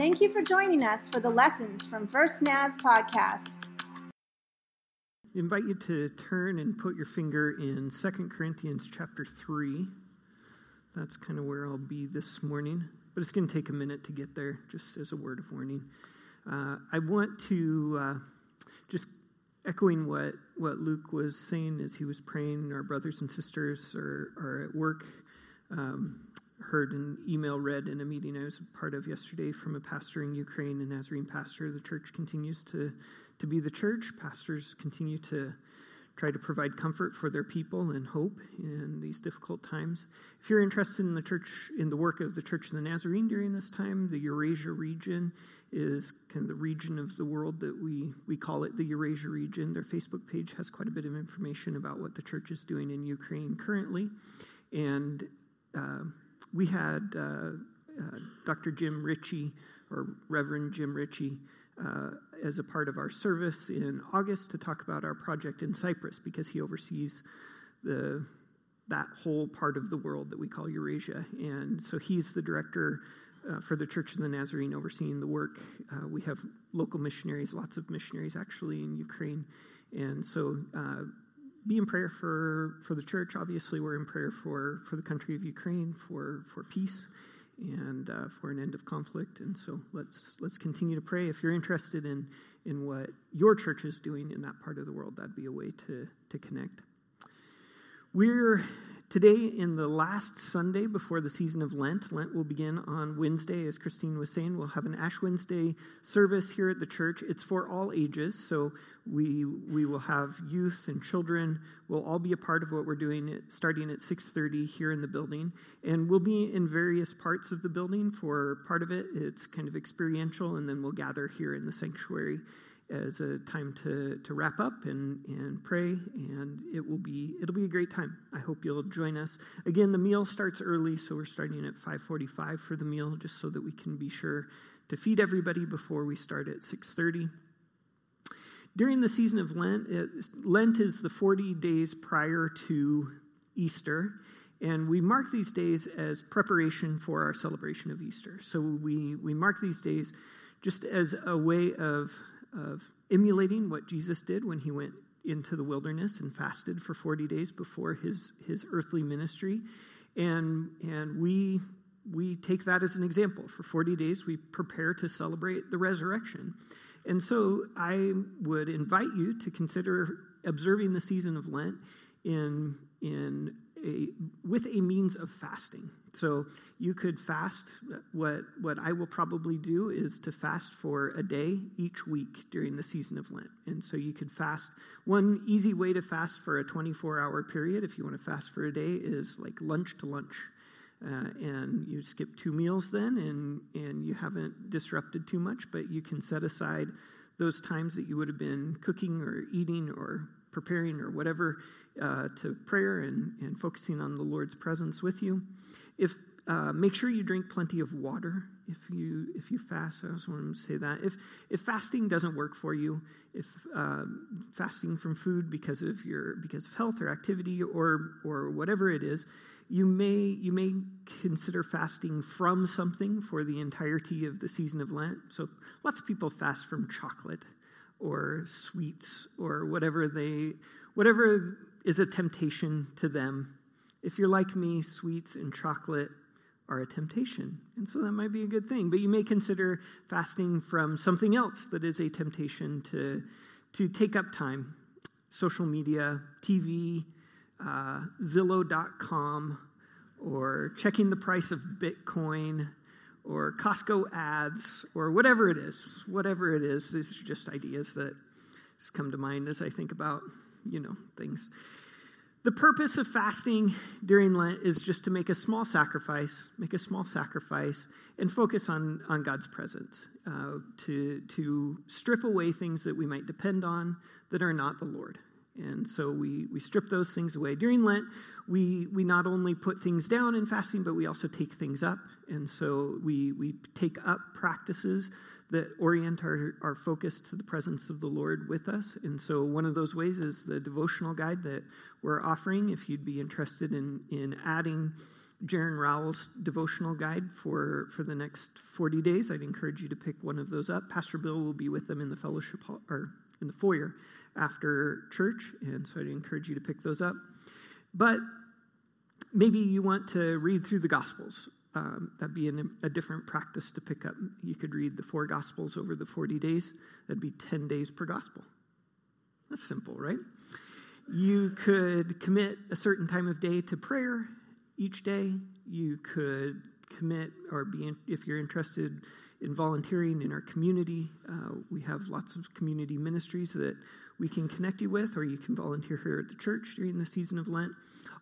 Thank you for joining us for the Lessons from First Naz podcast. I invite you to turn and put your finger in 2 Corinthians chapter 3. That's kind of where I'll be this morning, but it's going to take a minute to get there, just as a word of warning. Uh, I want to uh, just echoing what, what Luke was saying as he was praying, our brothers and sisters are, are at work. Um, heard an email read in a meeting I was a part of yesterday from a pastor in Ukraine, a Nazarene pastor. The church continues to, to be the church. Pastors continue to try to provide comfort for their people and hope in these difficult times. If you're interested in the church, in the work of the Church of the Nazarene during this time, the Eurasia region is kind of the region of the world that we, we call it the Eurasia region. Their Facebook page has quite a bit of information about what the church is doing in Ukraine currently. And uh, we had uh, uh, Dr. Jim Ritchie, or Reverend Jim Ritchie, uh, as a part of our service in August to talk about our project in Cyprus because he oversees the that whole part of the world that we call Eurasia. And so he's the director uh, for the Church of the Nazarene overseeing the work. Uh, we have local missionaries, lots of missionaries actually in Ukraine. And so uh, be in prayer for, for the church. Obviously, we're in prayer for, for the country of Ukraine, for, for peace and uh, for an end of conflict. And so let's let's continue to pray. If you're interested in in what your church is doing in that part of the world, that'd be a way to to connect. We're today in the last Sunday before the season of Lent. Lent will begin on Wednesday, as Christine was saying. We'll have an Ash Wednesday service here at the church. It's for all ages, so we we will have youth and children. We'll all be a part of what we're doing, starting at 6:30 here in the building, and we'll be in various parts of the building. For part of it, it's kind of experiential, and then we'll gather here in the sanctuary as a time to, to wrap up and, and pray and it will be it'll be a great time. I hope you'll join us. Again the meal starts early so we're starting at 5.45 for the meal just so that we can be sure to feed everybody before we start at 6.30 during the season of lent it, lent is the 40 days prior to easter and we mark these days as preparation for our celebration of easter. So we, we mark these days just as a way of of emulating what Jesus did when he went into the wilderness and fasted for 40 days before his, his earthly ministry. And, and we, we take that as an example. For 40 days, we prepare to celebrate the resurrection. And so I would invite you to consider observing the season of Lent in, in a, with a means of fasting. So you could fast. What, what I will probably do is to fast for a day each week during the season of Lent. And so you could fast. One easy way to fast for a 24 hour period, if you want to fast for a day, is like lunch to lunch. Uh, and you skip two meals then, and, and you haven't disrupted too much, but you can set aside those times that you would have been cooking or eating or preparing or whatever uh, to prayer and, and focusing on the Lord's presence with you. If uh, make sure you drink plenty of water if you if you fast. I just want to say that if if fasting doesn't work for you, if um, fasting from food because of your because of health or activity or or whatever it is, you may you may consider fasting from something for the entirety of the season of Lent. So lots of people fast from chocolate or sweets or whatever they whatever is a temptation to them. If you're like me, sweets and chocolate are a temptation. And so that might be a good thing. But you may consider fasting from something else that is a temptation to, to take up time social media, TV, uh, Zillow.com, or checking the price of Bitcoin, or Costco ads, or whatever it is. Whatever it is, these are just ideas that just come to mind as I think about you know, things. The purpose of fasting during Lent is just to make a small sacrifice, make a small sacrifice, and focus on, on God's presence, uh, to, to strip away things that we might depend on that are not the Lord. And so we, we strip those things away. During Lent, we, we not only put things down in fasting, but we also take things up. And so we, we take up practices that orient our, our focus to the presence of the Lord with us. And so one of those ways is the devotional guide that we're offering. If you'd be interested in, in adding Jaron Rowell's devotional guide for, for the next 40 days. I'd encourage you to pick one of those up. Pastor Bill will be with them in the fellowship hall, or in the foyer after church, and so I'd encourage you to pick those up. But maybe you want to read through the Gospels. Um, that'd be an, a different practice to pick up. You could read the four Gospels over the 40 days. That'd be 10 days per Gospel. That's simple, right? You could commit a certain time of day to prayer each day. You could commit or be, in, if you're interested in volunteering in our community, uh, we have lots of community ministries that we can connect you with, or you can volunteer here at the church during the season of Lent.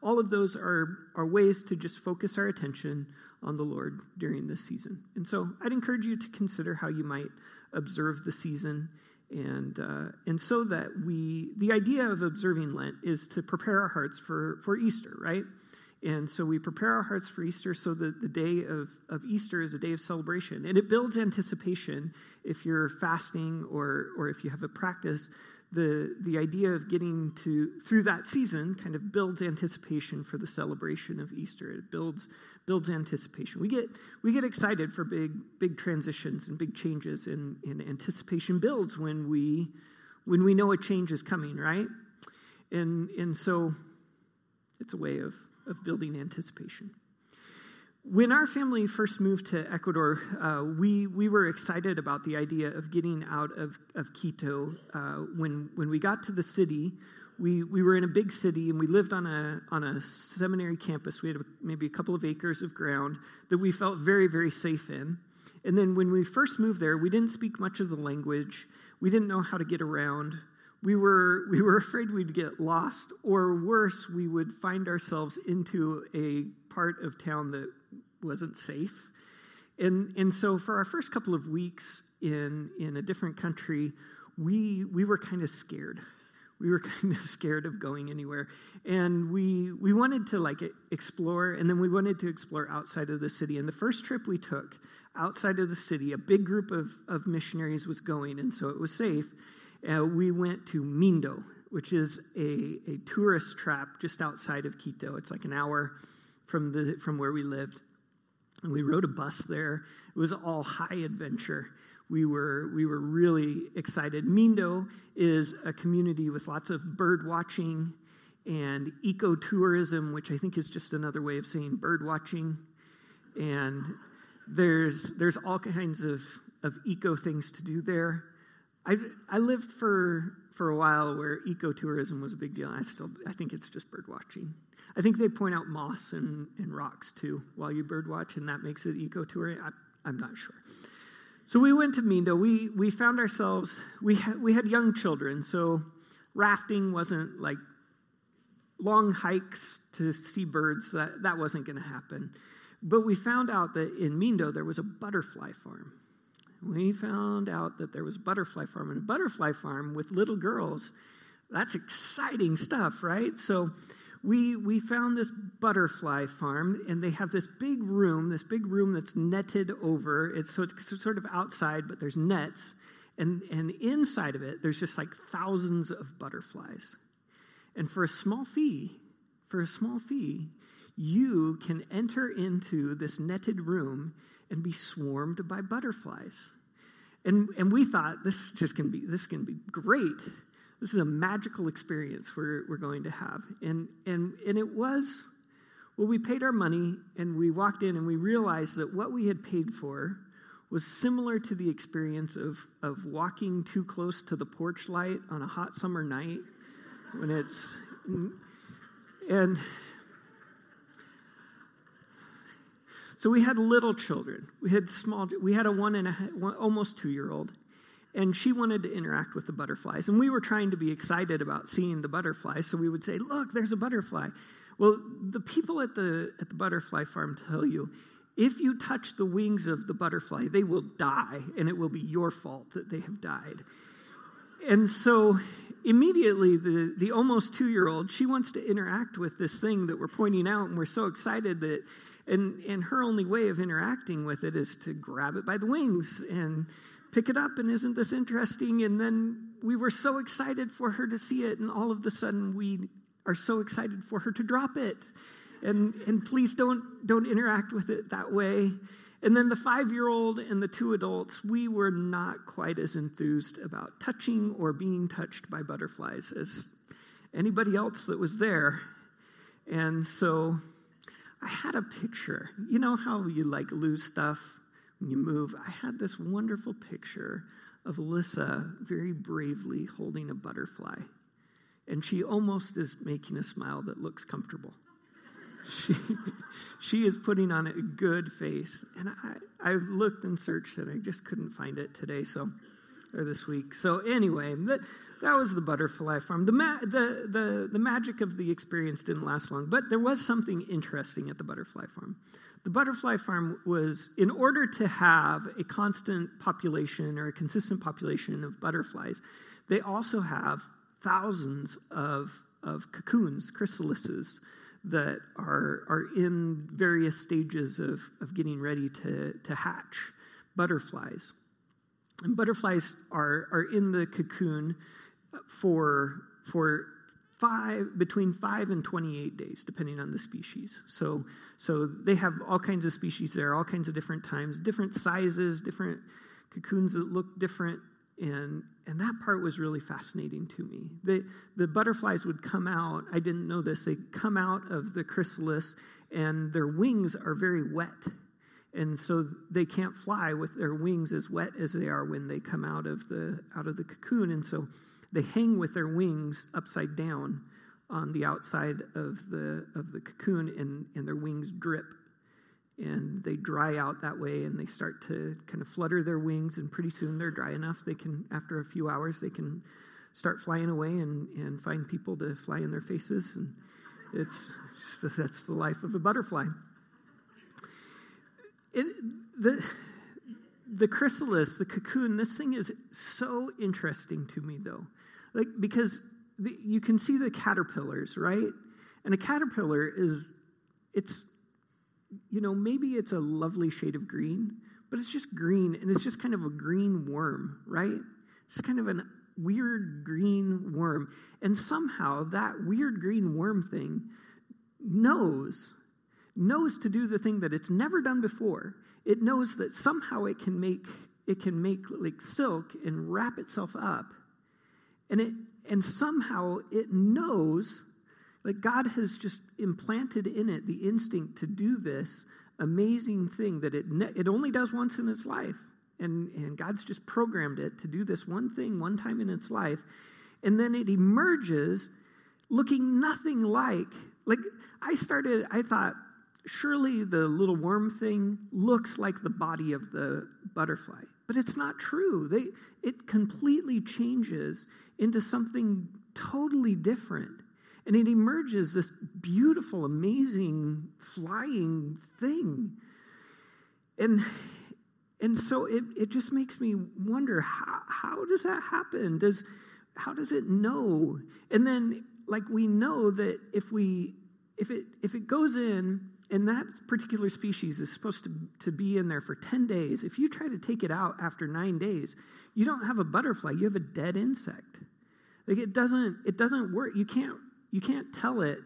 All of those are, are ways to just focus our attention on the Lord during this season. And so I'd encourage you to consider how you might observe the season. And, uh, and so that we, the idea of observing Lent is to prepare our hearts for, for Easter, right? And so we prepare our hearts for Easter so that the day of, of Easter is a day of celebration. And it builds anticipation if you're fasting or, or if you have a practice. The, the idea of getting to through that season kind of builds anticipation for the celebration of Easter. It builds builds anticipation. We get we get excited for big big transitions and big changes, and, and anticipation builds when we when we know a change is coming, right? And and so it's a way of of building anticipation. When our family first moved to Ecuador, uh, we, we were excited about the idea of getting out of, of Quito. Uh, when, when we got to the city, we, we were in a big city and we lived on a, on a seminary campus. We had maybe a couple of acres of ground that we felt very, very safe in. And then when we first moved there, we didn't speak much of the language, we didn't know how to get around we were, we were afraid we'd get lost, or worse, we would find ourselves into a part of town that wasn't safe. And, and so, for our first couple of weeks in, in a different country, we, we were kind of scared. We were kind of scared of going anywhere. And we, we wanted to like explore, and then we wanted to explore outside of the city. And the first trip we took outside of the city, a big group of, of missionaries was going, and so it was safe uh, we went to Mindo, which is a, a tourist trap just outside of Quito. It's like an hour from, the, from where we lived. And we rode a bus there. It was all high adventure. We were, we were really excited. Mindo is a community with lots of bird watching and ecotourism, which I think is just another way of saying bird watching. And there's, there's all kinds of, of eco things to do there. I, I lived for, for a while where ecotourism was a big deal. I still I think it's just bird watching. I think they point out moss and, and rocks too while you birdwatch, and that makes it ecotourism. I, I'm not sure. So we went to Mindo. We we found ourselves we had we had young children, so rafting wasn't like long hikes to see birds. That that wasn't going to happen. But we found out that in Mindo there was a butterfly farm we found out that there was a butterfly farm and a butterfly farm with little girls. That's exciting stuff, right? So we we found this butterfly farm and they have this big room, this big room that's netted over. It's so it's sort of outside, but there's nets. And and inside of it, there's just like thousands of butterflies. And for a small fee, for a small fee, you can enter into this netted room and be swarmed by butterflies. And, and we thought this just can be this can be great. This is a magical experience we're, we're going to have. And, and, and it was, well, we paid our money and we walked in and we realized that what we had paid for was similar to the experience of, of walking too close to the porch light on a hot summer night when it's, and So we had little children. We had small. We had a one and a one, almost two year old, and she wanted to interact with the butterflies. And we were trying to be excited about seeing the butterflies. So we would say, "Look, there's a butterfly." Well, the people at the at the butterfly farm tell you, if you touch the wings of the butterfly, they will die, and it will be your fault that they have died. And so immediately the, the almost two year old she wants to interact with this thing that we're pointing out and we're so excited that and, and her only way of interacting with it is to grab it by the wings and pick it up. And isn't this interesting? And then we were so excited for her to see it. And all of a sudden, we are so excited for her to drop it. and and please don't don't interact with it that way. And then the five year old and the two adults, we were not quite as enthused about touching or being touched by butterflies as anybody else that was there. And so I had a picture. You know how you like lose stuff when you move? I had this wonderful picture of Alyssa very bravely holding a butterfly. And she almost is making a smile that looks comfortable. She, she is putting on a good face. And I, I've looked and searched and I just couldn't find it today, so, or this week. So, anyway, that, that was the butterfly farm. The, ma- the, the, the magic of the experience didn't last long, but there was something interesting at the butterfly farm. The butterfly farm was, in order to have a constant population or a consistent population of butterflies, they also have thousands of, of cocoons, chrysalises, that are, are in various stages of, of getting ready to, to hatch, butterflies. And butterflies are, are in the cocoon for, for five, between five and 28 days, depending on the species. So, so they have all kinds of species there, all kinds of different times, different sizes, different cocoons that look different and and that part was really fascinating to me. The the butterflies would come out. I didn't know this. They come out of the chrysalis, and their wings are very wet, and so they can't fly with their wings as wet as they are when they come out of the out of the cocoon. And so they hang with their wings upside down on the outside of the of the cocoon, and and their wings drip. And they dry out that way and they start to kind of flutter their wings. And pretty soon they're dry enough they can after a few hours they can start flying away and, and find people to fly in their faces. And it's just that's the life of a butterfly it, the, the chrysalis the cocoon this thing is so interesting to me though like because the, you can see the caterpillars right and a caterpillar is it's you know, maybe it's a lovely shade of green, but it's just green and it's just kind of a green worm, right? It's kind of a weird green worm. And somehow that weird green worm thing knows knows to do the thing that it's never done before. It knows that somehow it can make it can make like silk and wrap itself up. And it and somehow it knows like God has just implanted in it the instinct to do this amazing thing that it, ne- it only does once in its life. And, and God's just programmed it to do this one thing one time in its life. And then it emerges looking nothing like, like I started, I thought, surely the little worm thing looks like the body of the butterfly. But it's not true. They, it completely changes into something totally different. And it emerges this beautiful, amazing, flying thing. And, and so it, it just makes me wonder how, how does that happen? Does, how does it know? And then, like, we know that if we if it if it goes in and that particular species is supposed to, to be in there for 10 days if you try to take it out after nine days you don't have a butterfly you have a dead insect like it doesn't it doesn't work you can't you can't tell it,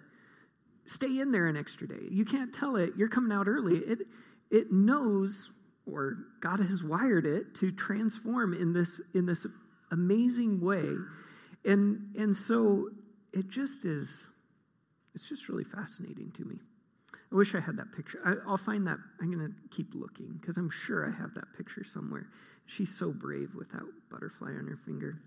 stay in there an extra day. You can't tell it, you're coming out early. It, it knows, or God has wired it to transform in this, in this amazing way. And, and so it just is, it's just really fascinating to me. I wish I had that picture. I, will find that. I'm going to keep looking because I'm sure I have that picture somewhere. She's so brave with that butterfly on her finger.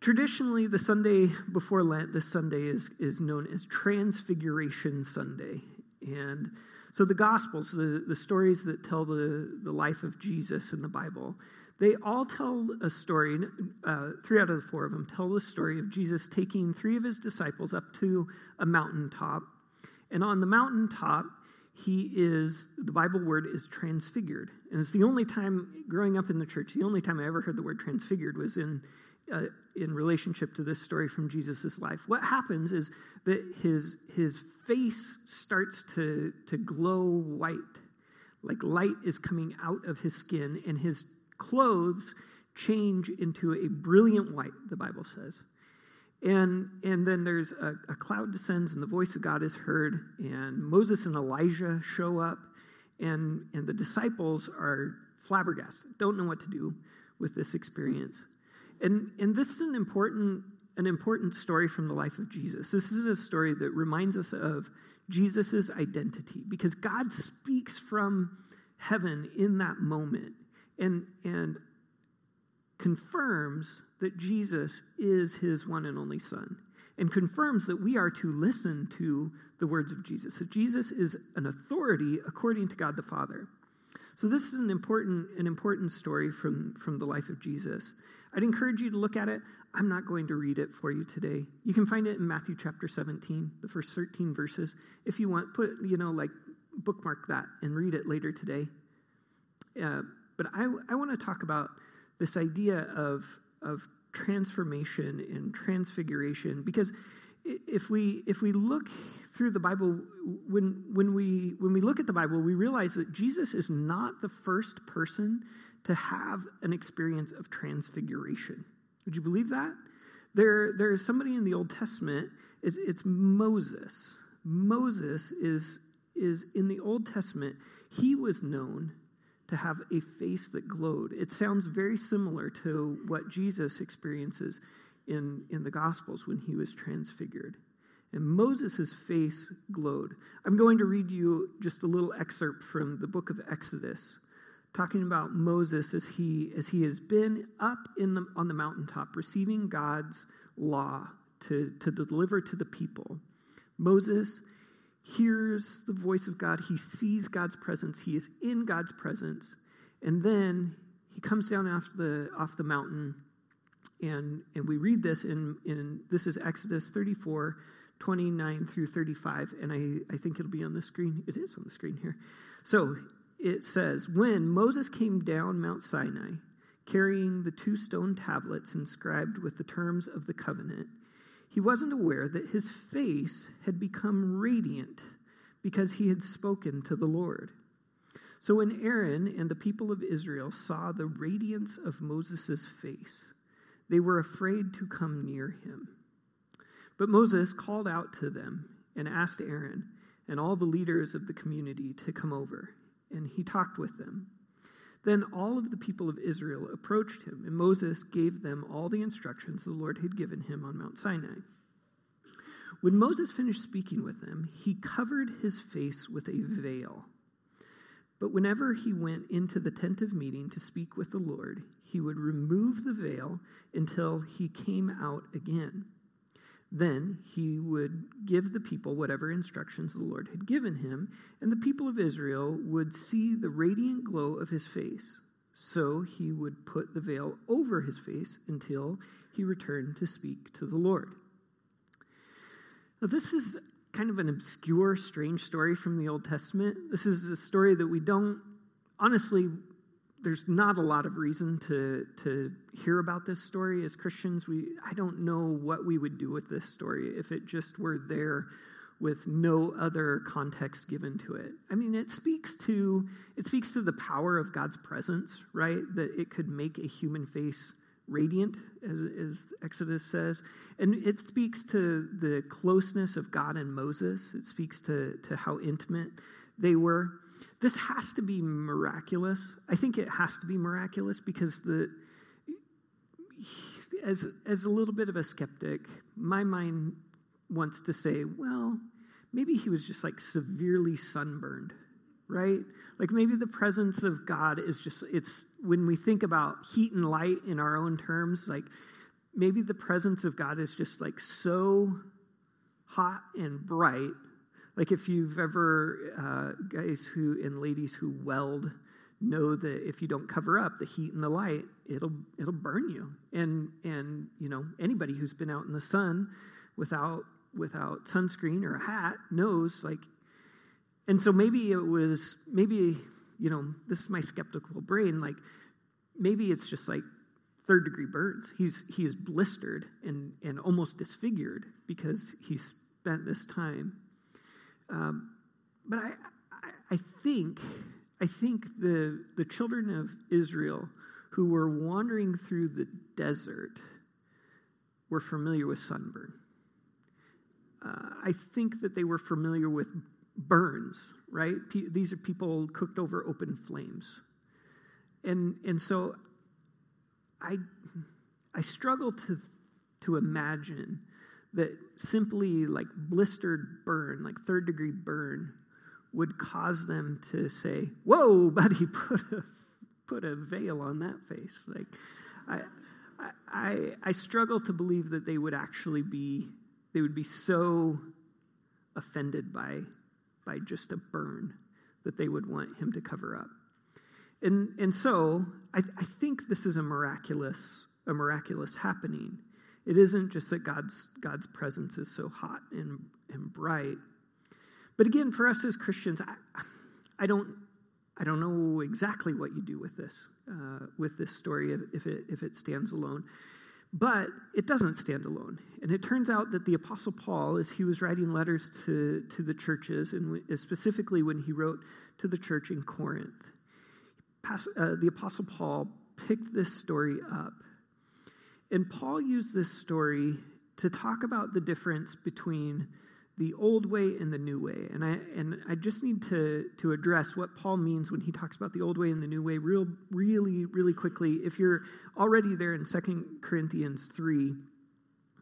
Traditionally, the Sunday before Lent, this Sunday is, is known as Transfiguration Sunday. And so the Gospels, the, the stories that tell the, the life of Jesus in the Bible, they all tell a story. Uh, three out of the four of them tell the story of Jesus taking three of his disciples up to a mountaintop. And on the mountaintop, he is, the Bible word is transfigured. And it's the only time growing up in the church, the only time I ever heard the word transfigured was in uh, in relationship to this story from Jesus' life. What happens is that his, his face starts to, to glow white, like light is coming out of his skin, and his clothes change into a brilliant white, the Bible says. And, and then there's a, a cloud descends, and the voice of God is heard, and Moses and Elijah show up, and, and the disciples are flabbergasted, don't know what to do with this experience. And, and this is an important, an important story from the life of Jesus. This is a story that reminds us of Jesus' identity because God speaks from heaven in that moment and, and confirms that Jesus is his one and only Son and confirms that we are to listen to the words of Jesus, that Jesus is an authority according to God the Father. So this is an important, an important story from, from the life of Jesus. I'd encourage you to look at it. I'm not going to read it for you today. You can find it in Matthew chapter 17, the first 13 verses. If you want, put, you know, like bookmark that and read it later today. Uh, but I, I want to talk about this idea of, of transformation and transfiguration because if we if we look through the bible when when we when we look at the bible we realize that jesus is not the first person to have an experience of transfiguration. Would you believe that? There there is somebody in the old testament it's, it's moses. Moses is is in the old testament. He was known to have a face that glowed. It sounds very similar to what Jesus experiences in, in the Gospels when he was transfigured. And Moses' face glowed. I'm going to read you just a little excerpt from the book of Exodus, talking about Moses as he, as he has been up in the, on the mountaintop receiving God's law to, to deliver to the people. Moses hears the voice of God, he sees God's presence, he is in God's presence, and then he comes down off the off the mountain, and and we read this in in this is Exodus 34, 29 through 35, and I, I think it'll be on the screen. It is on the screen here. So it says, When Moses came down Mount Sinai, carrying the two stone tablets inscribed with the terms of the covenant, he wasn't aware that his face had become radiant because he had spoken to the Lord. So when Aaron and the people of Israel saw the radiance of Moses' face, they were afraid to come near him. But Moses called out to them and asked Aaron and all the leaders of the community to come over, and he talked with them. Then all of the people of Israel approached him, and Moses gave them all the instructions the Lord had given him on Mount Sinai. When Moses finished speaking with them, he covered his face with a veil. But whenever he went into the tent of meeting to speak with the Lord, he would remove the veil until he came out again. Then he would give the people whatever instructions the Lord had given him, and the people of Israel would see the radiant glow of his face. So he would put the veil over his face until he returned to speak to the Lord. Now, this is kind of an obscure, strange story from the Old Testament. This is a story that we don't, honestly, there's not a lot of reason to to hear about this story as Christians. We I don't know what we would do with this story if it just were there with no other context given to it. I mean, it speaks to it speaks to the power of God's presence, right? That it could make a human face radiant, as, as, Exodus says. And it speaks to the closeness of God and Moses. It speaks to, to how intimate they were. This has to be miraculous. I think it has to be miraculous because the as as a little bit of a skeptic, my mind wants to say, well, maybe he was just like severely sunburned, right? Like maybe the presence of God is just it's when we think about heat and light in our own terms, like maybe the presence of God is just like so hot and bright like if you've ever, uh, guys who and ladies who weld know that if you don't cover up the heat and the light, it'll it'll burn you. And and you know anybody who's been out in the sun without without sunscreen or a hat knows like. And so maybe it was maybe you know this is my skeptical brain like maybe it's just like third degree burns. He's he is blistered and and almost disfigured because he spent this time um, but I, I, I think, I think the, the children of Israel who were wandering through the desert were familiar with sunburn. Uh, I think that they were familiar with burns, right? P- these are people cooked over open flames. And, and so I, I struggle to, to imagine that simply like blistered burn, like third degree burn, would cause them to say, Whoa, buddy, put a, put a veil on that face. Like, I, I, I struggle to believe that they would actually be, they would be so offended by, by just a burn that they would want him to cover up. And, and so I, I think this is a miraculous, a miraculous happening. It isn't just that God's, God's presence is so hot and, and bright. But again, for us as Christians, I, I, don't, I don't know exactly what you do with this, uh, with this story if it, if it stands alone. But it doesn't stand alone. And it turns out that the Apostle Paul, as he was writing letters to, to the churches, and specifically when he wrote to the church in Corinth, uh, the Apostle Paul picked this story up. And Paul used this story to talk about the difference between the old way and the new way. And I, and I just need to, to address what Paul means when he talks about the old way and the new way real, really, really quickly. If you're already there in 2 Corinthians 3,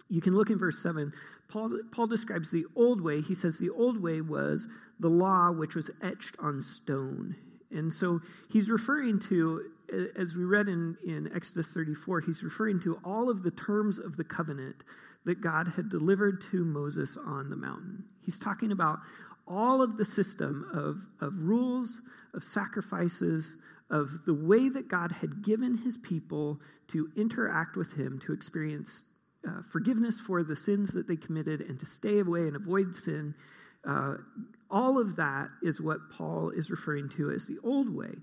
you can look in verse 7. Paul, Paul describes the old way. He says the old way was the law which was etched on stone. And so he's referring to, as we read in, in Exodus 34, he's referring to all of the terms of the covenant that God had delivered to Moses on the mountain. He's talking about all of the system of, of rules, of sacrifices, of the way that God had given his people to interact with him, to experience uh, forgiveness for the sins that they committed, and to stay away and avoid sin. Uh, all of that is what Paul is referring to as the old way.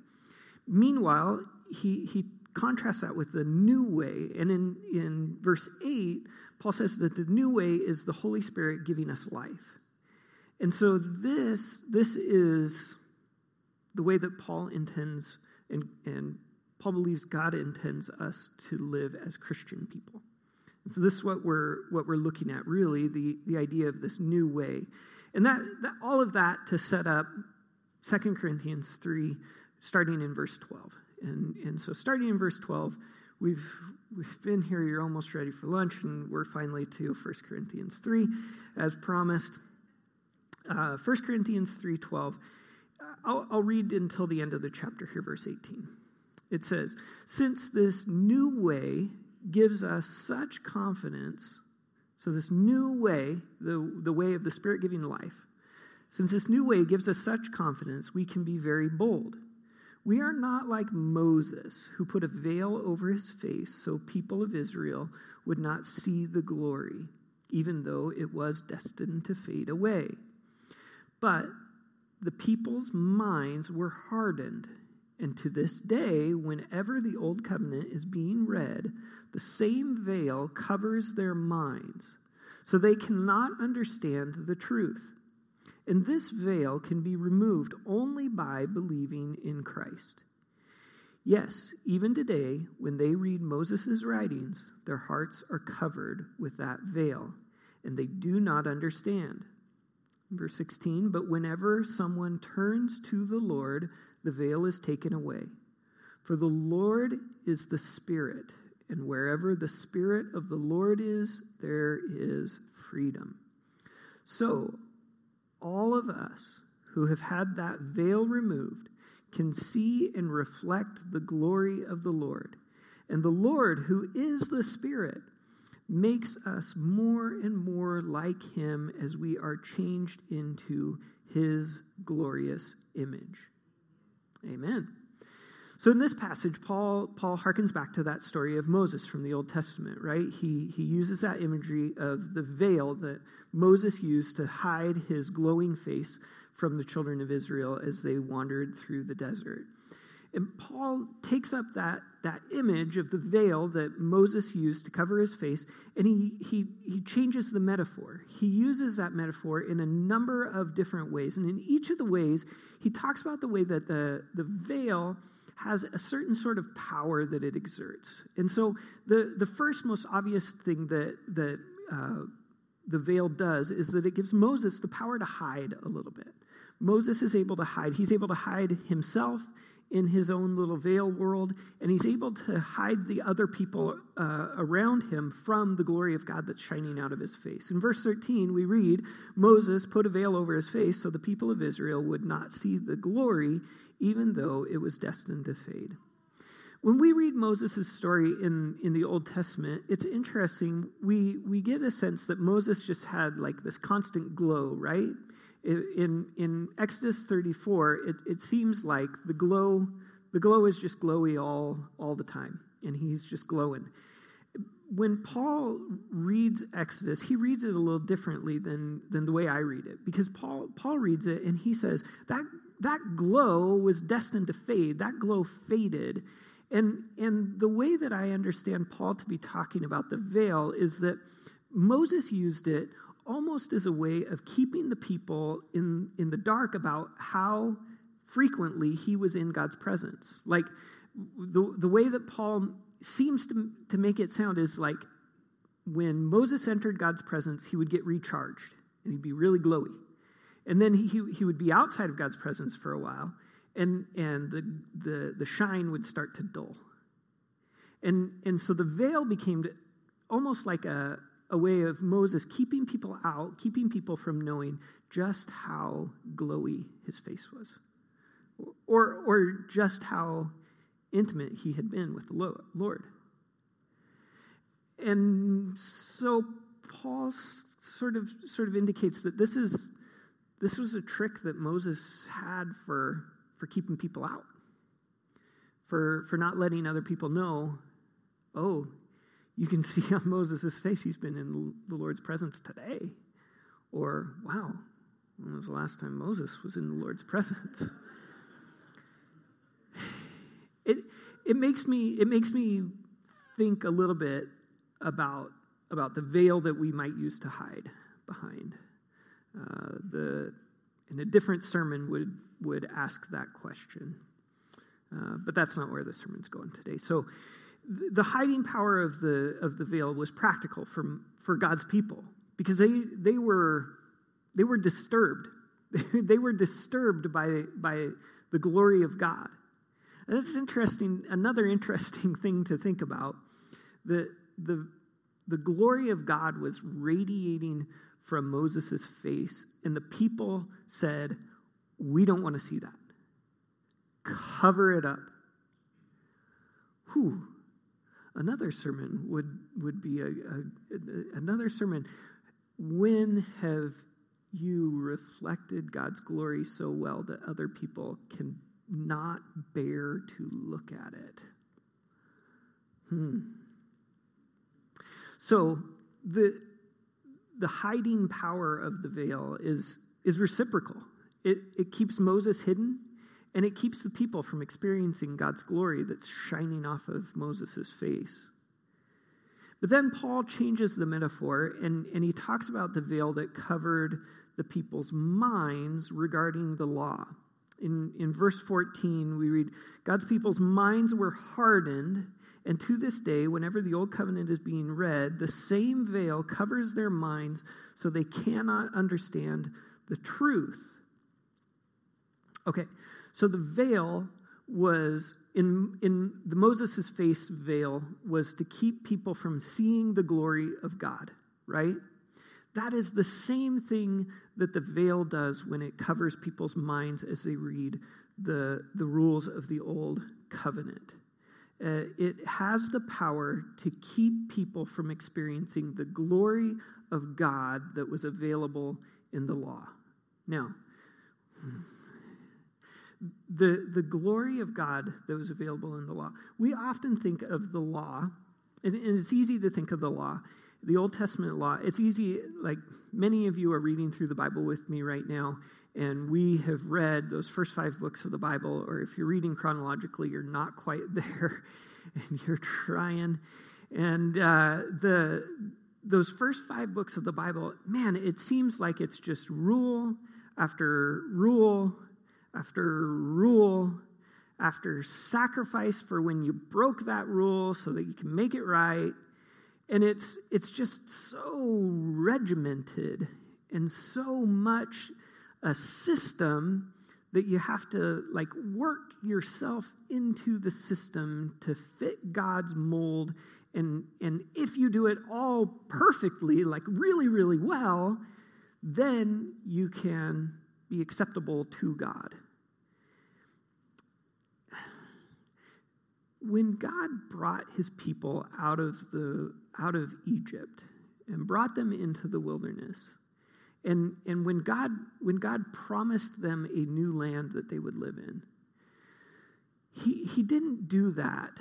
Meanwhile, he, he contrasts that with the new way. And in, in verse 8, Paul says that the new way is the Holy Spirit giving us life. And so this, this is the way that Paul intends, and, and Paul believes God intends us to live as Christian people. And so this is what we're what we're looking at, really, the, the idea of this new way. And that, that all of that to set up 2 Corinthians 3, starting in verse 12. And, and so starting in verse 12, we've we've been here, you're almost ready for lunch, and we're finally to 1 Corinthians 3, as promised. Uh, 1 Corinthians 3.12, I'll, I'll read until the end of the chapter here, verse 18. It says, Since this new way gives us such confidence, so this new way, the, the way of the Spirit giving life, since this new way gives us such confidence, we can be very bold. We are not like Moses, who put a veil over his face so people of Israel would not see the glory, even though it was destined to fade away. But the people's minds were hardened, and to this day, whenever the Old Covenant is being read, the same veil covers their minds, so they cannot understand the truth. And this veil can be removed only by believing in Christ. Yes, even today, when they read Moses' writings, their hearts are covered with that veil, and they do not understand. Verse 16, but whenever someone turns to the Lord, the veil is taken away. For the Lord is the Spirit, and wherever the Spirit of the Lord is, there is freedom. So, all of us who have had that veil removed can see and reflect the glory of the Lord. And the Lord, who is the Spirit, makes us more and more like Him as we are changed into His glorious image. Amen. So in this passage, Paul, Paul harkens back to that story of Moses from the Old Testament, right? He, he uses that imagery of the veil that Moses used to hide his glowing face from the children of Israel as they wandered through the desert. And Paul takes up that, that image of the veil that Moses used to cover his face, and he, he, he changes the metaphor. He uses that metaphor in a number of different ways. And in each of the ways, he talks about the way that the, the veil has a certain sort of power that it exerts. And so the, the first most obvious thing that, that uh, the veil does is that it gives Moses the power to hide a little bit. Moses is able to hide. He's able to hide himself in his own little veil world, and he's able to hide the other people uh, around him from the glory of God that's shining out of his face. In verse 13, we read Moses put a veil over his face so the people of Israel would not see the glory, even though it was destined to fade. When we read Moses' story in, in the Old Testament, it's interesting. We, we get a sense that Moses just had like this constant glow, right? in, in Exodus 34, it, it seems like the glow, the glow is just glowy all, all the time, and he's just glowing. When Paul reads Exodus, he reads it a little differently than, than the way I read it, because Paul, Paul reads it and he says, that, that glow was destined to fade. That glow faded. And, and the way that I understand Paul to be talking about the veil is that Moses used it almost as a way of keeping the people in, in the dark about how frequently he was in God's presence. Like the, the way that Paul seems to, to make it sound is like when Moses entered God's presence, he would get recharged and he'd be really glowy. And then he, he would be outside of God's presence for a while, and, and the, the, the shine would start to dull. And, and so the veil became almost like a, a way of Moses keeping people out, keeping people from knowing just how glowy his face was, or, or just how intimate he had been with the Lord. And so Paul sort of sort of indicates that this is this was a trick that Moses had for for keeping people out, for for not letting other people know, oh, you can see on Moses' face he's been in the Lord's presence today. Or, wow, when was the last time Moses was in the Lord's presence? It, it, makes me, it makes me think a little bit about, about the veil that we might use to hide behind. Uh, the, and a different sermon would, would ask that question. Uh, but that's not where the sermon's going today. So, the hiding power of the, of the veil was practical for, for God's people because they, they, were, they were disturbed. they were disturbed by, by the glory of God. And that's interesting. Another interesting thing to think about the, the, the glory of God was radiating from Moses' face, and the people said, We don't want to see that. Cover it up. Whew Another sermon would, would be a, a, another sermon. When have you reflected God's glory so well that other people can not bear to look at it? Hmm. So the the hiding power of the veil is is reciprocal. It it keeps Moses hidden and it keeps the people from experiencing God's glory that's shining off of Moses' face. But then Paul changes the metaphor and, and he talks about the veil that covered the people's minds regarding the law. In, in verse 14, we read God's people's minds were hardened, and to this day, whenever the old covenant is being read, the same veil covers their minds so they cannot understand the truth. Okay, so the veil was in in the Moses' face veil was to keep people from seeing the glory of God, right? That is the same thing that the veil does when it covers people's minds as they read the, the rules of the old covenant. Uh, it has the power to keep people from experiencing the glory of God that was available in the law. Now, the, the glory of God that was available in the law. We often think of the law, and, and it's easy to think of the law, the Old Testament law. It's easy, like many of you are reading through the Bible with me right now, and we have read those first five books of the Bible, or if you're reading chronologically, you're not quite there, and you're trying. And uh, the those first five books of the Bible, man, it seems like it's just rule after rule after rule after sacrifice for when you broke that rule so that you can make it right. And it's, it's just so regimented and so much a system that you have to like work yourself into the system to fit God's mold. And, and if you do it all perfectly, like really, really well, then you can be acceptable to God. When God brought his people out of, the, out of Egypt and brought them into the wilderness, and, and when, God, when God promised them a new land that they would live in, he, he didn't do that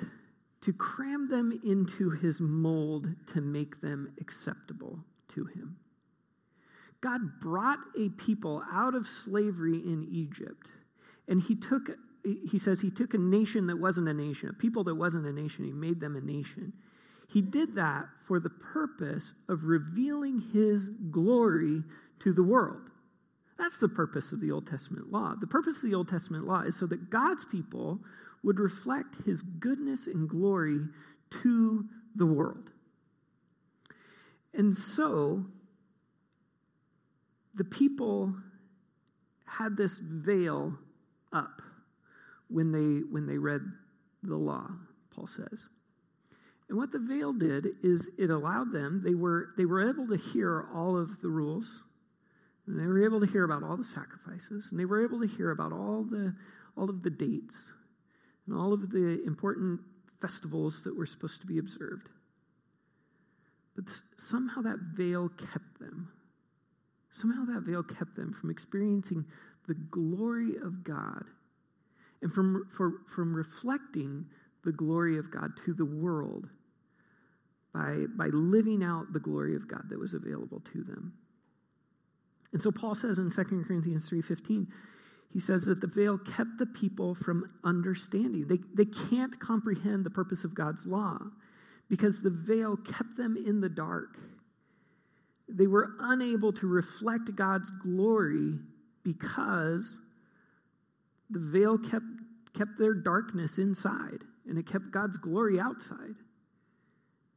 to cram them into his mold to make them acceptable to him. God brought a people out of slavery in Egypt, and he took, he says, he took a nation that wasn't a nation, a people that wasn't a nation, he made them a nation. He did that for the purpose of revealing his glory to the world. That's the purpose of the Old Testament law. The purpose of the Old Testament law is so that God's people would reflect his goodness and glory to the world. And so, the people had this veil up when they, when they read the law, Paul says. And what the veil did is it allowed them, they were, they were able to hear all of the rules, and they were able to hear about all the sacrifices, and they were able to hear about all the all of the dates and all of the important festivals that were supposed to be observed. But somehow that veil kept them. Somehow that veil kept them from experiencing the glory of God and from, for, from reflecting the glory of God to the world by, by living out the glory of God that was available to them. And so Paul says in 2 Corinthians 3:15, he says that the veil kept the people from understanding. They, they can't comprehend the purpose of God's law because the veil kept them in the dark. They were unable to reflect God's glory because the veil kept, kept their darkness inside and it kept God's glory outside.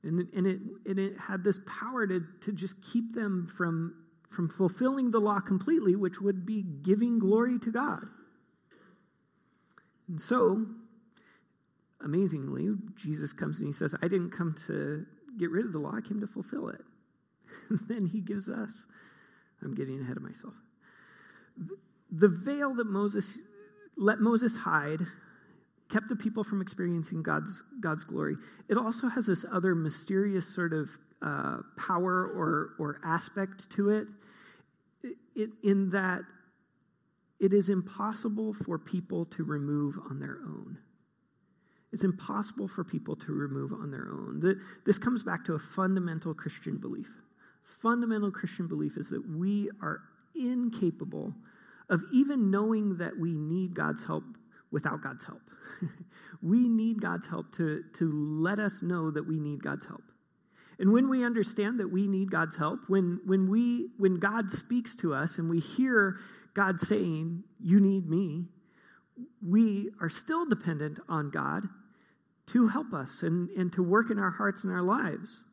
And, and, it, and it had this power to, to just keep them from from fulfilling the law completely, which would be giving glory to God. And so, amazingly, Jesus comes and he says, I didn't come to get rid of the law, I came to fulfill it. And then he gives us, I'm getting ahead of myself. The veil that Moses let Moses hide kept the people from experiencing God's, God's glory. It also has this other mysterious sort of uh, power or, or aspect to it, it, in that it is impossible for people to remove on their own. It's impossible for people to remove on their own. This comes back to a fundamental Christian belief. Fundamental Christian belief is that we are incapable of even knowing that we need God's help without God's help. we need God's help to, to let us know that we need God's help. And when we understand that we need God's help, when, when, we, when God speaks to us and we hear God saying, You need me, we are still dependent on God to help us and, and to work in our hearts and our lives.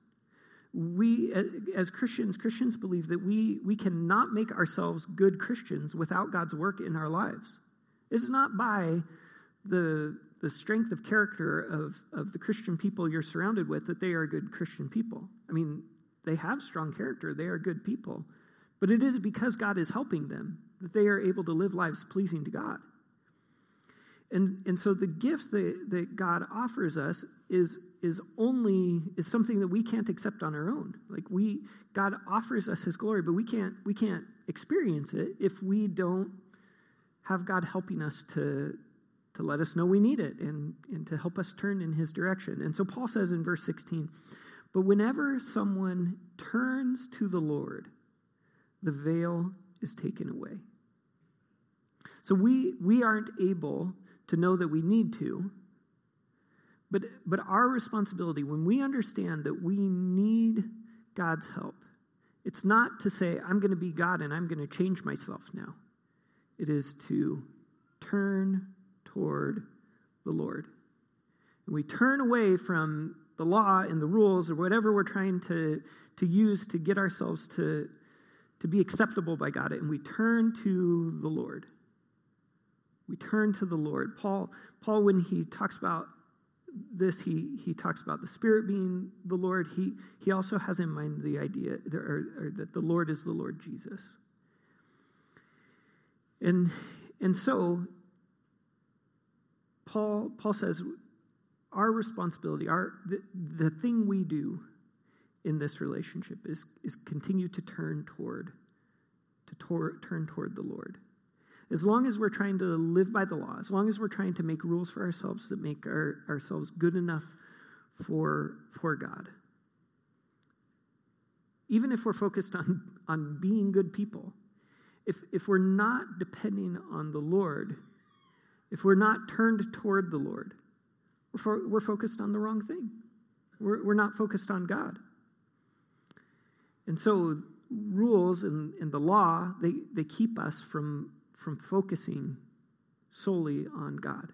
We, as Christians, Christians believe that we, we cannot make ourselves good Christians without God's work in our lives. It's not by the the strength of character of, of the Christian people you're surrounded with that they are good Christian people. I mean, they have strong character, they are good people. But it is because God is helping them that they are able to live lives pleasing to God. And, and so the gift that, that God offers us is, is only is something that we can't accept on our own. Like we God offers us his glory, but we can't we can't experience it if we don't have God helping us to, to let us know we need it and, and to help us turn in his direction. And so Paul says in verse 16, but whenever someone turns to the Lord, the veil is taken away. So we, we aren't able to know that we need to, but, but our responsibility, when we understand that we need God's help, it's not to say, I'm going to be God and I'm going to change myself now. It is to turn toward the Lord. And we turn away from the law and the rules or whatever we're trying to, to use to get ourselves to, to be acceptable by God, and we turn to the Lord. We turn to the Lord. Paul, Paul when he talks about this, he, he talks about the Spirit being the Lord. He, he also has in mind the idea or that the Lord is the Lord Jesus. And, and so, Paul, Paul says, our responsibility, our, the, the thing we do in this relationship is, is continue to turn toward, to tor- turn toward the Lord. As long as we're trying to live by the law, as long as we're trying to make rules for ourselves that make our, ourselves good enough for, for God, even if we're focused on, on being good people, if, if we're not depending on the Lord, if we're not turned toward the Lord, we're, fo- we're focused on the wrong thing. We're, we're not focused on God. And so, rules and, and the law, they, they keep us from, from focusing solely on God.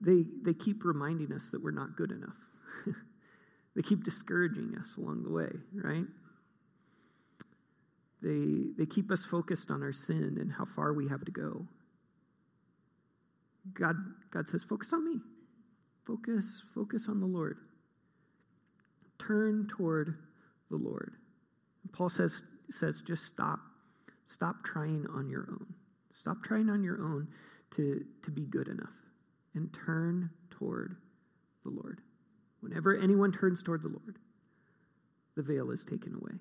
They, they keep reminding us that we're not good enough. they keep discouraging us along the way, right? They, they keep us focused on our sin and how far we have to go. God, God says, focus on me. Focus, focus on the Lord. Turn toward the Lord. Paul says, says just stop. Stop trying on your own. Stop trying on your own to, to be good enough and turn toward the Lord. Whenever anyone turns toward the Lord, the veil is taken away.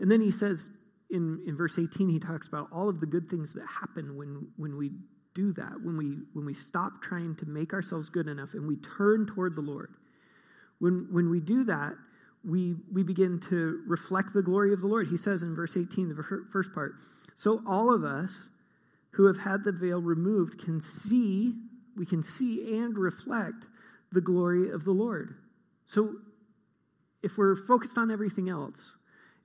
And then he says in, in verse 18, he talks about all of the good things that happen when, when we do that, when we, when we stop trying to make ourselves good enough and we turn toward the Lord. When, when we do that, we, we begin to reflect the glory of the Lord. He says in verse 18, the first part, so all of us who have had the veil removed can see, we can see and reflect the glory of the Lord. So if we're focused on everything else,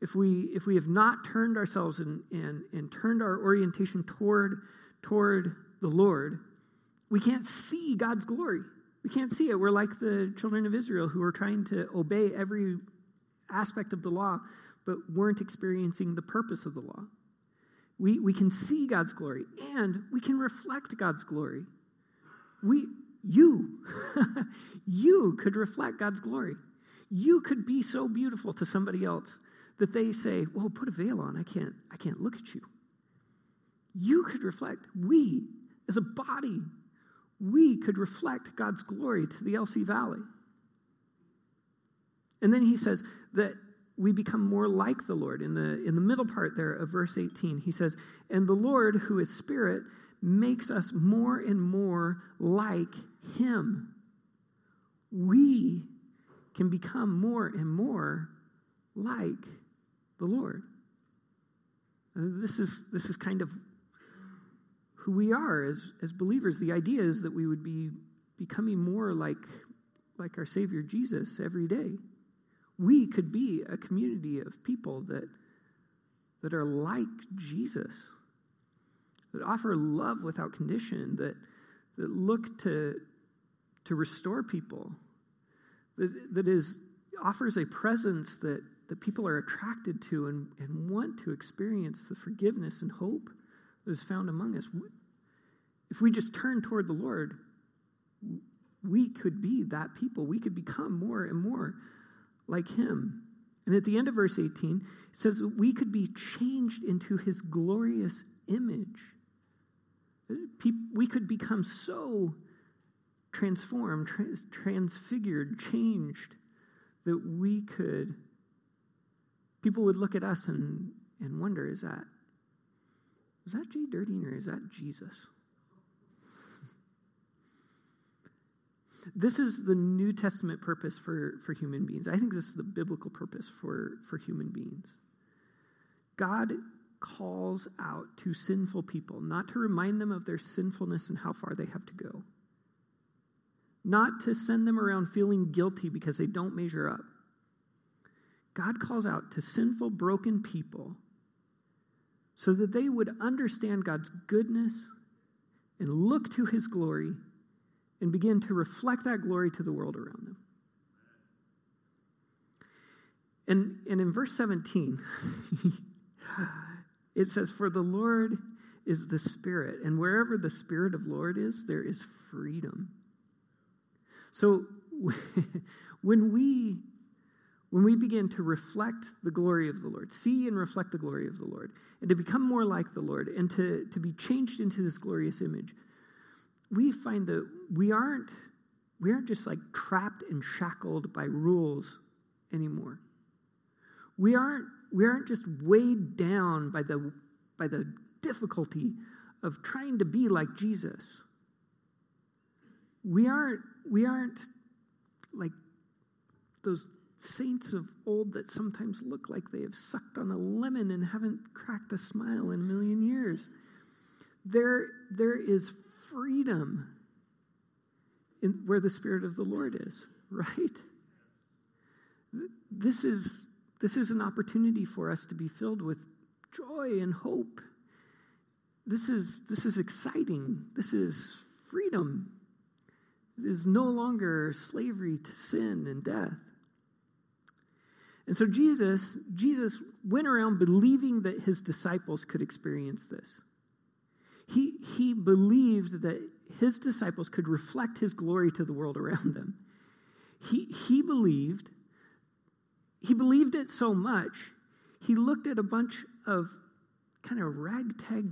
if we if we have not turned ourselves and and, and turned our orientation toward toward the Lord, we can't see God's glory. We can't see it. We're like the children of Israel who are trying to obey every aspect of the law, but weren't experiencing the purpose of the law. We, we can see God's glory and we can reflect God's glory. We, you, you could reflect God's glory. You could be so beautiful to somebody else that they say, "Well, put a veil on. I can't. I can't look at you." You could reflect. We as a body, we could reflect God's glory to the LC Valley. And then he says that we become more like the Lord. In the, in the middle part there of verse 18, he says, And the Lord, who is Spirit, makes us more and more like Him. We can become more and more like the Lord. Uh, this is, this is kind of who we are as, as believers. The idea is that we would be becoming more like, like our Savior Jesus every day. We could be a community of people that, that are like Jesus, that offer love without condition, that, that look to, to restore people, that, that is, offers a presence that, that people are attracted to and, and want to experience the forgiveness and hope that is found among us. If we just turn toward the Lord, we could be that people. We could become more and more like Him. And at the end of verse 18, it says we could be changed into His glorious image. We could become so transformed, trans- transfigured, changed, that we could, people would look at us and, and wonder, is that, is that Jay Dirting or is that Jesus? This is the New Testament purpose for, for human beings. I think this is the biblical purpose for, for human beings. God calls out to sinful people, not to remind them of their sinfulness and how far they have to go, not to send them around feeling guilty because they don't measure up. God calls out to sinful, broken people so that they would understand God's goodness and look to his glory and begin to reflect that glory to the world around them. And, and in verse 17, it says, For the Lord is the Spirit, and wherever the Spirit of Lord is, there is freedom. So when we when we begin to reflect the glory of the Lord, see and reflect the glory of the Lord, and to become more like the Lord, and to, to be changed into this glorious image, we find that we aren't we aren't just like trapped and shackled by rules anymore. We aren't we aren't just weighed down by the by the difficulty of trying to be like Jesus. We aren't we aren't like those saints of old that sometimes look like they have sucked on a lemon and haven't cracked a smile in a million years. There, there is freedom in where the Spirit of the Lord is, right? This is, this is an opportunity for us to be filled with joy and hope. This is, this is exciting. This is freedom. It is no longer slavery to sin and death. And so Jesus, Jesus went around believing that his disciples could experience this. He, he believed that his disciples could reflect his glory to the world around them. He, he believed, he believed it so much, he looked at a bunch of kind of ragtag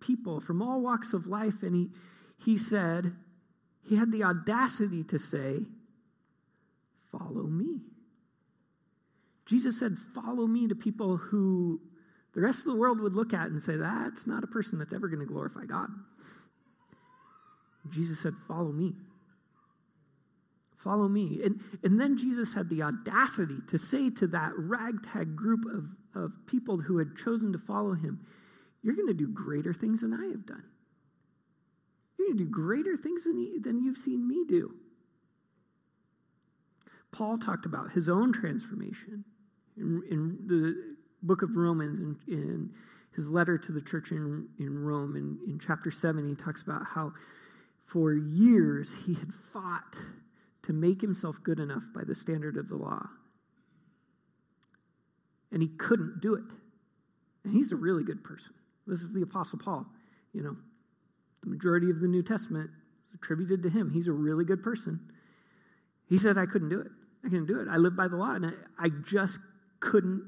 people from all walks of life and he, he said, he had the audacity to say, Follow me. Jesus said, Follow me to people who the rest of the world would look at and say, That's not a person that's ever going to glorify God. Jesus said, Follow me. Follow me. And, and then Jesus had the audacity to say to that ragtag group of, of people who had chosen to follow him, You're going to do greater things than I have done. You're going to do greater things than, than you've seen me do. Paul talked about his own transformation in, in the book of Romans, in, in, his letter to the church in, in Rome, in, in chapter 7, he talks about how for years he had fought to make himself good enough by the standard of the law. And he couldn't do it. And he's a really good person. This is the Apostle Paul. You know, the majority of the New Testament is attributed to him. He's a really good person. He said, I couldn't do it. I couldn't do it. I live by the law, and I, I just couldn't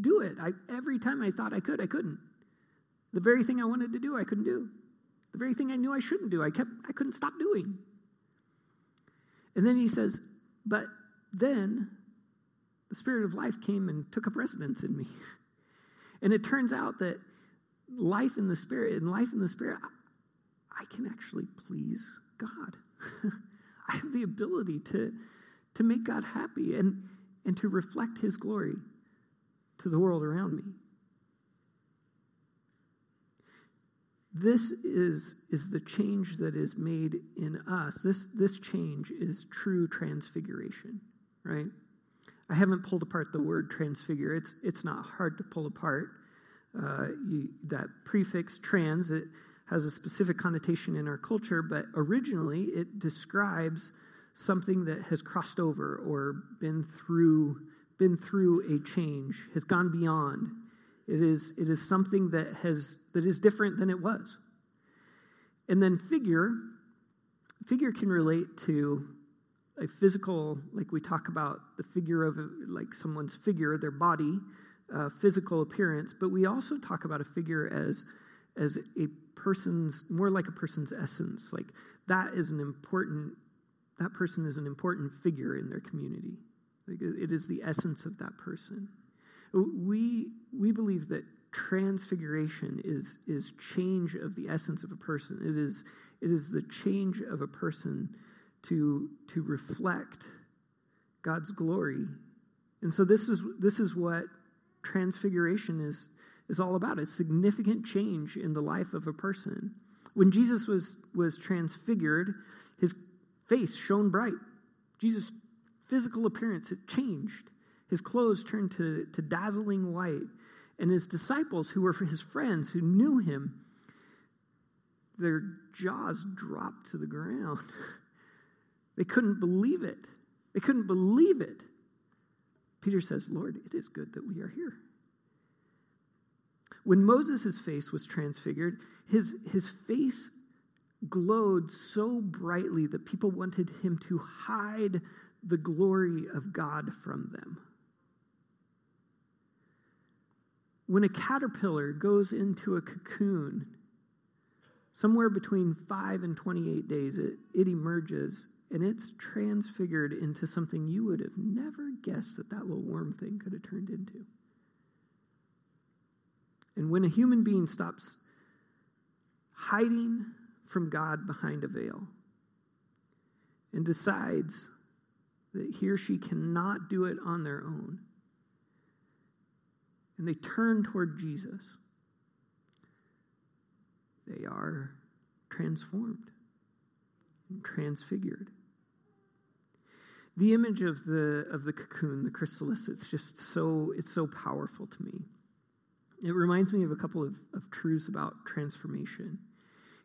do it. I, every time I thought I could, I couldn't. The very thing I wanted to do, I couldn't do. The very thing I knew I shouldn't do, I kept I couldn't stop doing. And then he says, but then the spirit of life came and took up residence in me. And it turns out that life in the spirit and life in the spirit I can actually please God. I have the ability to, to make God happy and, and to reflect his glory to the world around me. This is, is the change that is made in us. This, this change is true transfiguration, right? I haven't pulled apart the word transfigure. It's, it's not hard to pull apart. Uh, you, that prefix trans, it has a specific connotation in our culture, but originally it describes something that has crossed over or been through been through a change, has gone beyond. It is, it is something that, has, that is different than it was. And then figure, figure can relate to a physical, like we talk about the figure of like someone's figure, their body, uh, physical appearance, but we also talk about a figure as, as a person's, more like a person's essence. Like that is an important, that person is an important figure in their community. It is the essence of that person. We, we believe that transfiguration is, is change of the essence of a person. It is, it is the change of a person to, to reflect God's glory. And so this is, this is what transfiguration is, is all about. It's significant change in the life of a person. When Jesus was, was transfigured, face shone bright. Jesus physical appearance, it changed. His clothes turned to, to dazzling white. And his disciples, who were his friends, who knew him, their jaws dropped to the ground. they couldn't believe it. They couldn't believe it. Peter says, Lord, it is good that we are here. When Moses' face was transfigured, his, his face glowed so brightly that people wanted him to hide the glory of God from them. When a caterpillar goes into a cocoon, somewhere between 5 and 28 days, it, it emerges and it's transfigured into something you would have never guessed that that little worm thing could have turned into. And when a human being stops hiding from God behind a veil and decides that he or she cannot do it on their own, and they turn toward Jesus, they are transformed and transfigured. The image of the, of the cocoon, the chrysalis, it's just so, it's so powerful to me. It reminds me of a couple of, of truths about transformation.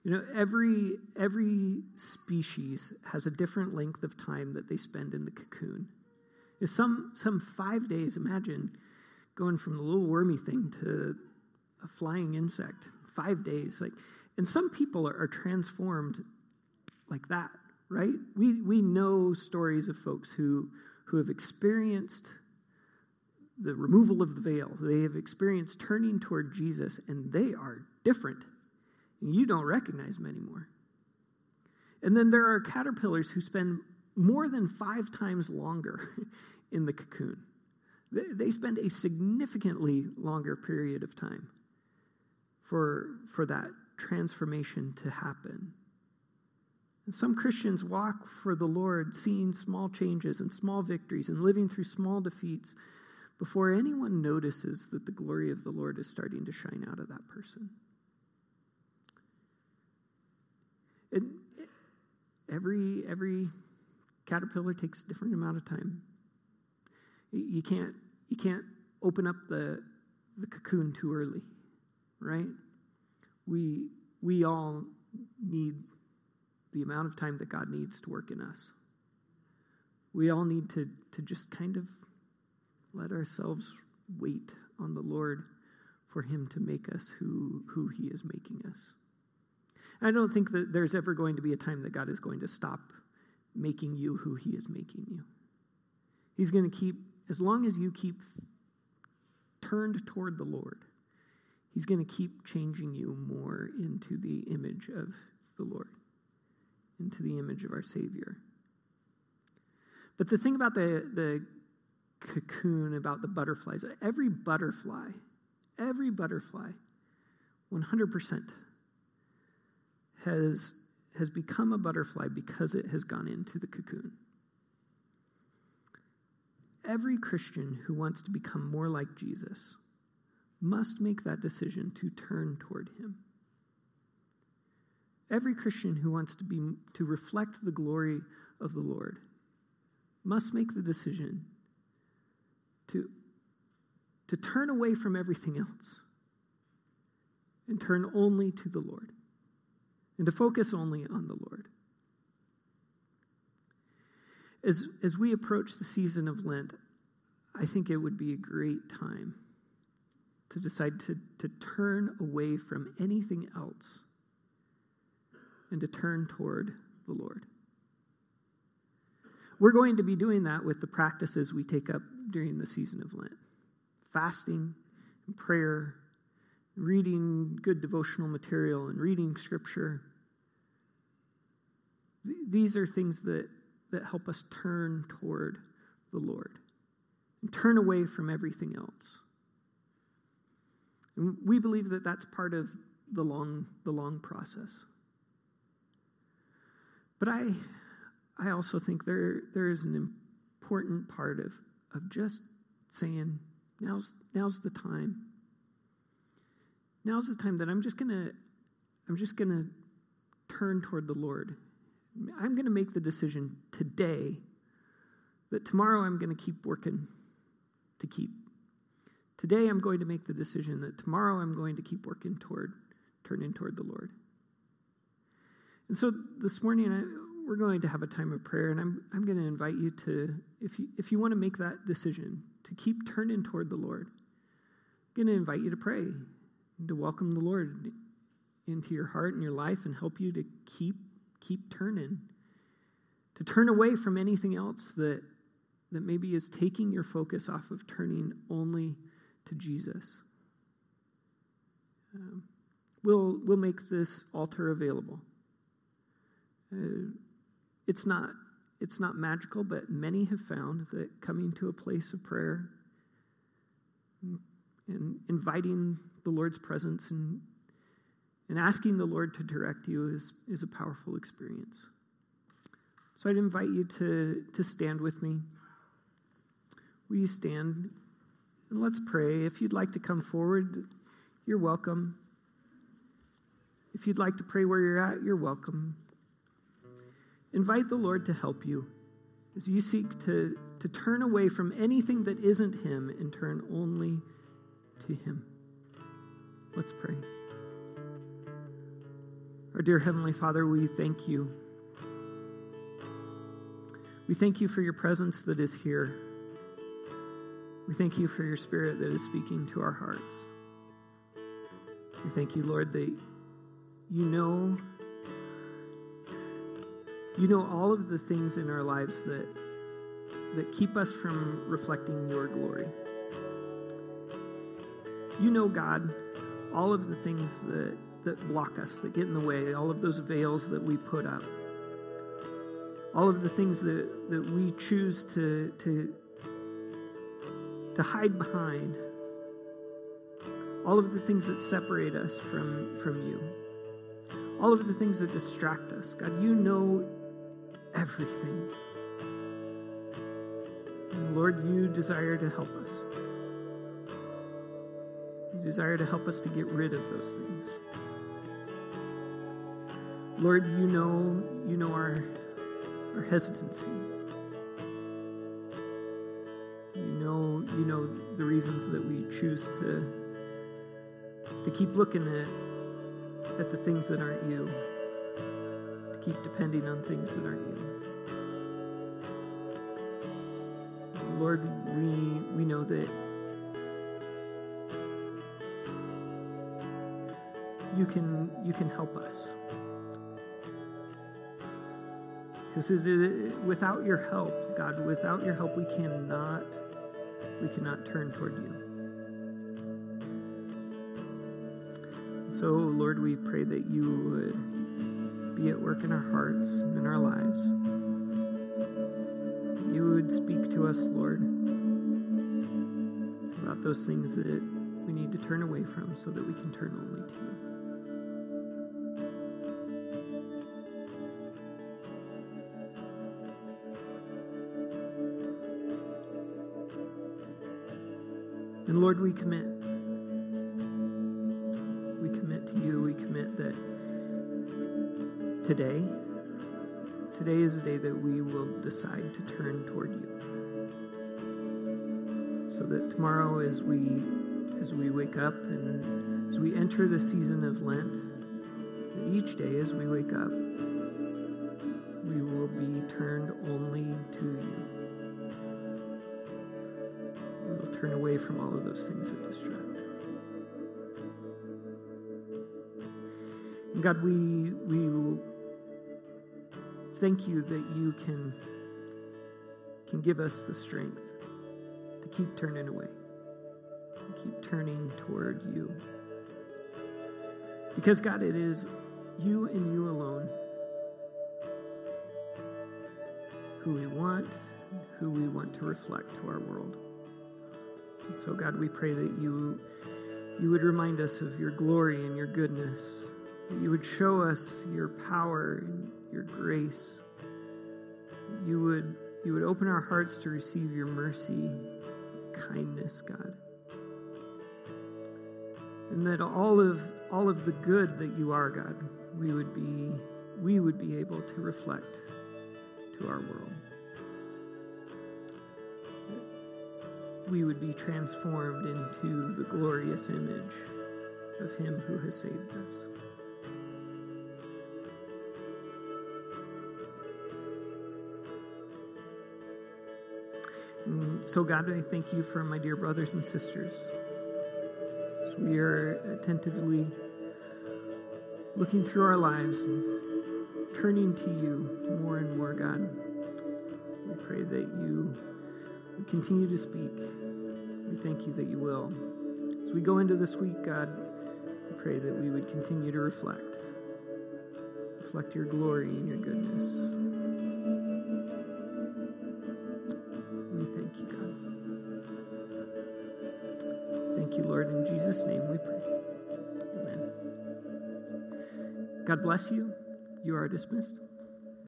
You know, every, every species has a different length of time that they spend in the cocoon. Some, some five days, imagine going from the little wormy thing to a flying insect, five days. Like, and some people are, are transformed like that, right? We, we know stories of folks who, who have experienced the removal of the veil. They have experienced turning toward Jesus, and they are different. You don't recognize them anymore. And then there are caterpillars who spend more than five times longer in the cocoon. They, they spend a significantly longer period of time for, for that transformation to happen. And some Christians walk for the Lord, seeing small changes and small victories and living through small defeats before anyone notices that the glory of the Lord is starting to shine out of that person. And every every caterpillar takes a different amount of time. You can't you can't open up the the cocoon too early, right? We we all need the amount of time that God needs to work in us. We all need to to just kind of let ourselves wait on the Lord for Him to make us who, who He is making us. I don't think that there's ever going to be a time that God is going to stop making you who He is making you. He's going to keep, as long as you keep turned toward the Lord, He's going to keep changing you more into the image of the Lord, into the image of our Savior. But the thing about the, the cocoon about the butterflies. Every butterfly, every butterfly, 100% has, has become a butterfly because it has gone into the cocoon. Every Christian who wants to become more like Jesus must make that decision to turn toward him. Every Christian who wants to be to reflect the glory of the Lord must make the decision to, to turn away from everything else and turn only to the Lord and to focus only on the Lord. As, as we approach the season of Lent, I think it would be a great time to decide to, to turn away from anything else and to turn toward the Lord. We're going to be doing that with the practices we take up during the season of Lent fasting and prayer, reading good devotional material, and reading scripture. These are things that, that help us turn toward the Lord and turn away from everything else. And we believe that that's part of the long, the long process. But I, I also think there, there is an important part of, of just saying, now's, now's the time. Now's the time that I'm just gonna, I'm just gonna turn toward the Lord. I'm gonna make the decision today that tomorrow I'm gonna keep working to keep. Today I'm going to make the decision that tomorrow I'm going to keep working toward, turning toward the Lord. And so this morning, I, we're going to have a time of prayer, and I'm, I'm going to invite you to, if you, if you want to make that decision, to keep turning toward the Lord. I'm going to invite you to pray, to welcome the Lord into your heart and your life and help you to keep, keep turning, to turn away from anything else that, that maybe is taking your focus off of turning only to Jesus. Um, we'll, we'll make this altar available. Uh, it's not it's not magical, but many have found that coming to a place of prayer and inviting the Lord's presence and, and asking the Lord to direct you is, is a powerful experience. So I'd invite you to, to stand with me. Will you stand? And let's pray. If you'd like to come forward, you're welcome. If you'd like to pray where you're at, you're welcome. Invite the Lord to help you as you seek to, to turn away from anything that isn't Him and turn only to Him. Let's pray. Our dear Heavenly Father, we thank you. We thank you for your presence that is here. We thank you for your spirit that is speaking to our hearts. We thank you, Lord, that you know you know all of the things in our lives that, that keep us from reflecting your glory. You know, God, all of the things that, that block us, that get in the way, all of those veils that we put up, all of the things that, that we choose to, to, to hide behind, all of the things that separate us from, from you, all of the things that distract us. God, you know everything. And Lord, you desire to help us. Desire to help us to get rid of those things. Lord, you know, you know our, our hesitancy. You know, you know the reasons that we choose to, to keep looking at, at the things that aren't you To keep depending on things that aren't you. Lord, we, we know that you can, you can help us. Because without your help, God, without your help, we cannot, we cannot turn toward you. So, Lord, we pray that you would be at work in our hearts and in our lives. You would speak to us, Lord, about those things that we need to turn away from so that we can turn only to you. And Lord, we commit. We commit to you. We commit that today, today is a day that we will decide to turn toward you. So that tomorrow as we as we wake up and as we enter the season of Lent, that each day as we wake up, we will be turned only to you. Turn away from all of those things that distract. And God, we we will thank you that you can, can give us the strength to keep turning away, keep turning toward you. Because, God, it is you and you alone who we want, who we want to reflect to our world. And so, God, we pray that you, you would remind us of your glory and your goodness, that you would show us your power and your grace. You would, you would open our hearts to receive your mercy, kindness, God. And that all of all of the good that you are, God, we would be we would be able to reflect to our world. we would be transformed into the glorious image of Him who has saved us. Mm, so, God, I thank you for my dear brothers and sisters. As we are attentively looking through our lives and turning to you more and more, God, we pray that you continue to speak. We thank you that you will. As we go into this week, God, we pray that we would continue to reflect. Reflect your glory and your goodness. We thank you, God. Thank you, Lord. In Jesus' name we pray. Amen. God bless you. You are dismissed.